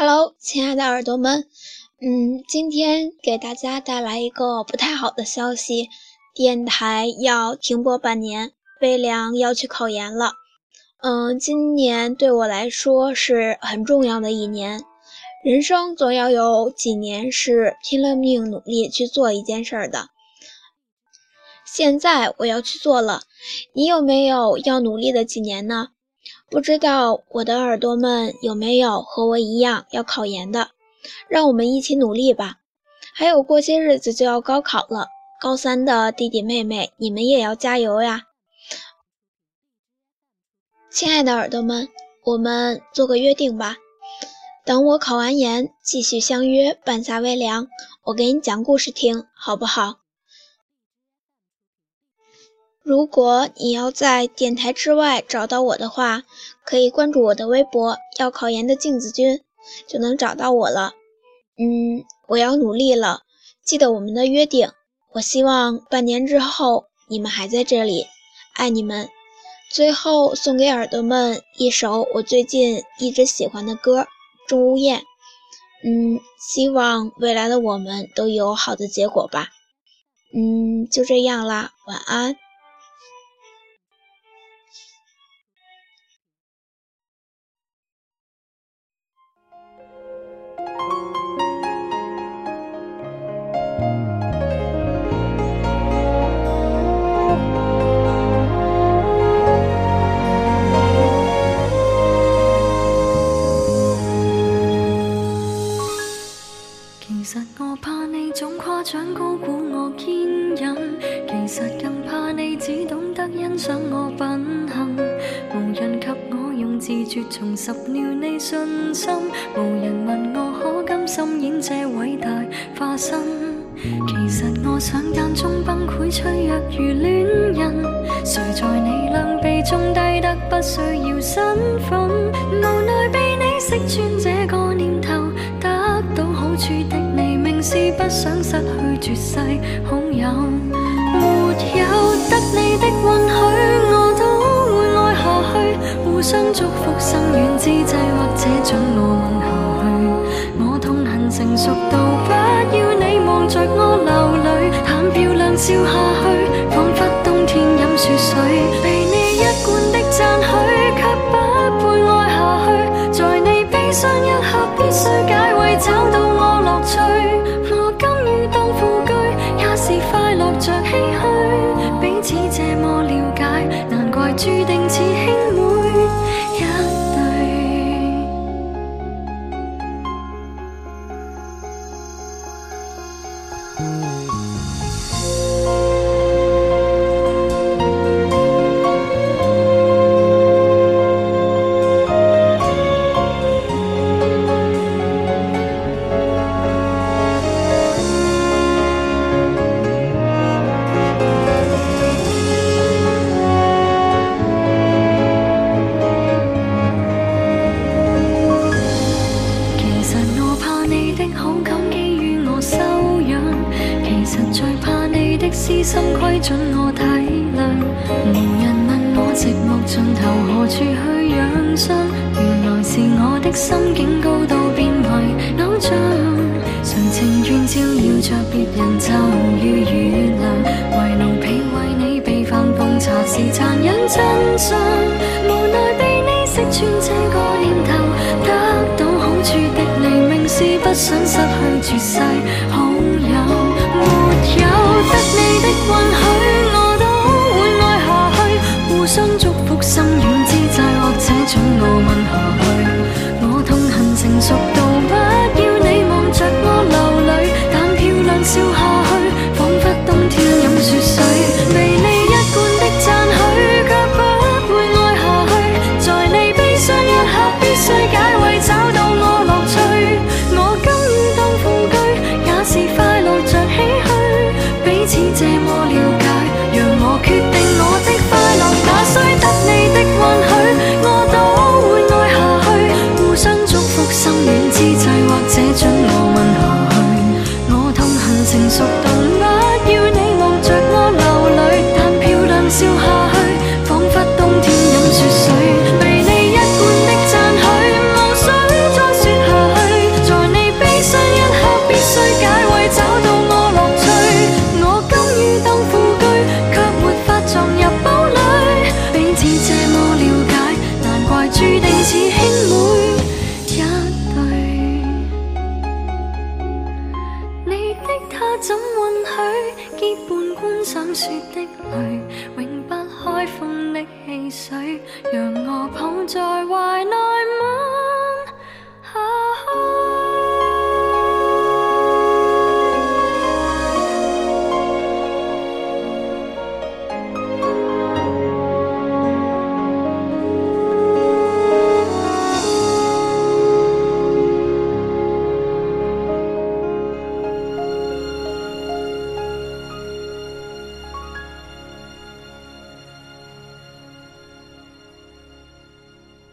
Hello，亲爱的耳朵们，嗯，今天给大家带来一个不太好的消息，电台要停播半年，微凉要去考研了。嗯，今年对我来说是很重要的一年，人生总要有几年是拼了命努力去做一件事的，现在我要去做了，你有没有要努力的几年呢？不知道我的耳朵们有没有和我一样要考研的，让我们一起努力吧。还有过些日子就要高考了，高三的弟弟妹妹，你们也要加油呀！亲爱的耳朵们，我们做个约定吧，等我考完研，继续相约半夏微凉，我给你讲故事听，好不好？如果你要在电台之外找到我的话，可以关注我的微博“要考研的镜子君”，就能找到我了。嗯，我要努力了，记得我们的约定。我希望半年之后你们还在这里，爱你们。最后送给耳朵们一首我最近一直喜欢的歌《钟无艳》。嗯，希望未来的我们都有好的结果吧。嗯，就这样啦，晚安。想我品行，無人給我用自绝重拾了你信心，無人問我可甘心演這偉大化身。其實我想间中崩潰，脆弱如戀人。誰在你兩臂中低得不需要身份？無奈被你識穿這個念頭，得到好處的你，明是不想失去絕世好友。你的允许，我都会爱下去，互相祝福生遠之际或者准我吻下去。我痛恨成熟到不要你望着我流泪，但漂亮笑下去，仿佛冬天饮雪水。被你一贯的赞许，却不配爱下去。在你悲伤一刻，必须解慰找到我乐趣。我甘于当副居，也是快乐着唏嘘。Música hum. 心規準我體諒，無人問我寂寞盡頭何處去養傷。原來是我的心境高度變為偶像，誰情願照耀着別人就如月亮？為奴婢為你備飯奉茶是殘忍真相。無奈被你識穿這個念頭，得到好處的你，明示不想失去絕世。光。这么了解，让我决定我的快乐，那需得你的允许，我都会爱下去。互相祝福，心软之际，或者准我问下去。我痛恨成熟。想说的泪，永不开封的汽水，让我抱在怀内。